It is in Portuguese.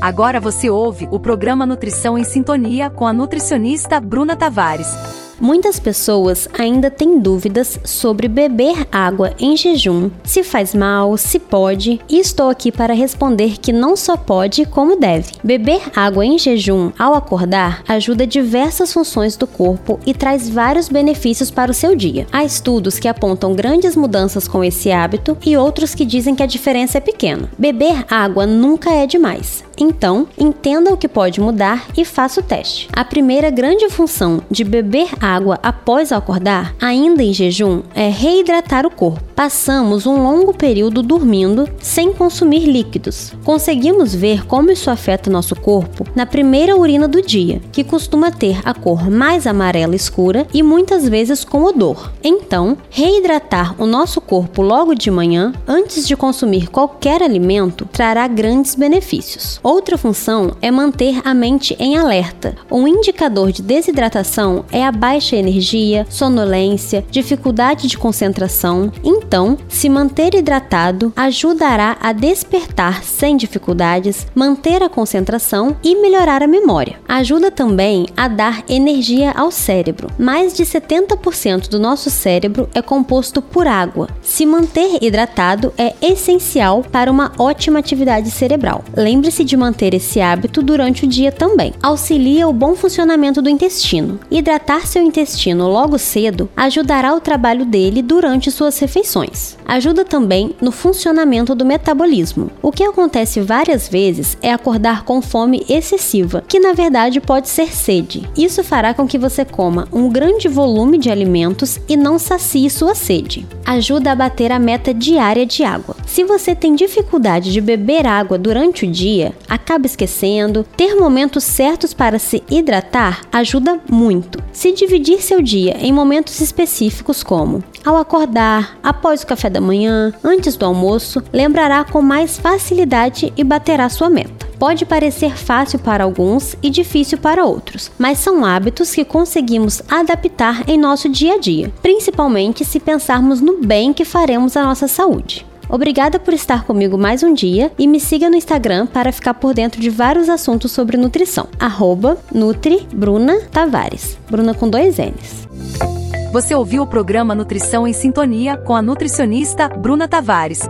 Agora você ouve o programa Nutrição em Sintonia com a nutricionista Bruna Tavares. Muitas pessoas ainda têm dúvidas sobre beber água em jejum, se faz mal, se pode, e estou aqui para responder que não só pode, como deve. Beber água em jejum ao acordar ajuda diversas funções do corpo e traz vários benefícios para o seu dia. Há estudos que apontam grandes mudanças com esse hábito e outros que dizem que a diferença é pequena. Beber água nunca é demais. Então, entenda o que pode mudar e faça o teste. A primeira grande função de beber água após acordar, ainda em jejum, é reidratar o corpo. Passamos um longo período dormindo sem consumir líquidos. Conseguimos ver como isso afeta nosso corpo na primeira urina do dia, que costuma ter a cor mais amarela escura e muitas vezes com odor. Então, reidratar o nosso corpo logo de manhã, antes de consumir qualquer alimento, trará grandes benefícios. Outra função é manter a mente em alerta. Um indicador de desidratação é a baixa energia, sonolência, dificuldade de concentração. Então, se manter hidratado ajudará a despertar sem dificuldades, manter a concentração e melhorar a memória. Ajuda também a dar energia ao cérebro. Mais de 70% do nosso cérebro é composto por água. Se manter hidratado é essencial para uma ótima atividade cerebral. Lembre-se de manter esse hábito durante o dia também. Auxilia o bom funcionamento do intestino. Hidratar seu intestino logo cedo ajudará o trabalho dele durante suas refeições. Ajuda também no funcionamento do metabolismo. O que acontece várias vezes é acordar com fome excessiva, que na verdade pode ser sede. Isso fará com que você coma um grande volume de alimentos e não sacie sua sede. Ajuda a bater a meta diária de água. Se você tem dificuldade de beber água durante o dia, acaba esquecendo, ter momentos certos para se hidratar ajuda muito. Se dividir seu dia em momentos específicos, como ao acordar, após o café da manhã, antes do almoço, lembrará com mais facilidade e baterá sua meta. Pode parecer fácil para alguns e difícil para outros, mas são hábitos que conseguimos adaptar em nosso dia a dia, principalmente se pensarmos no bem que faremos à nossa saúde. Obrigada por estar comigo mais um dia e me siga no Instagram para ficar por dentro de vários assuntos sobre nutrição. Arroba Bruna Tavares. Bruna com dois N's. Você ouviu o programa Nutrição em Sintonia com a nutricionista Bruna Tavares.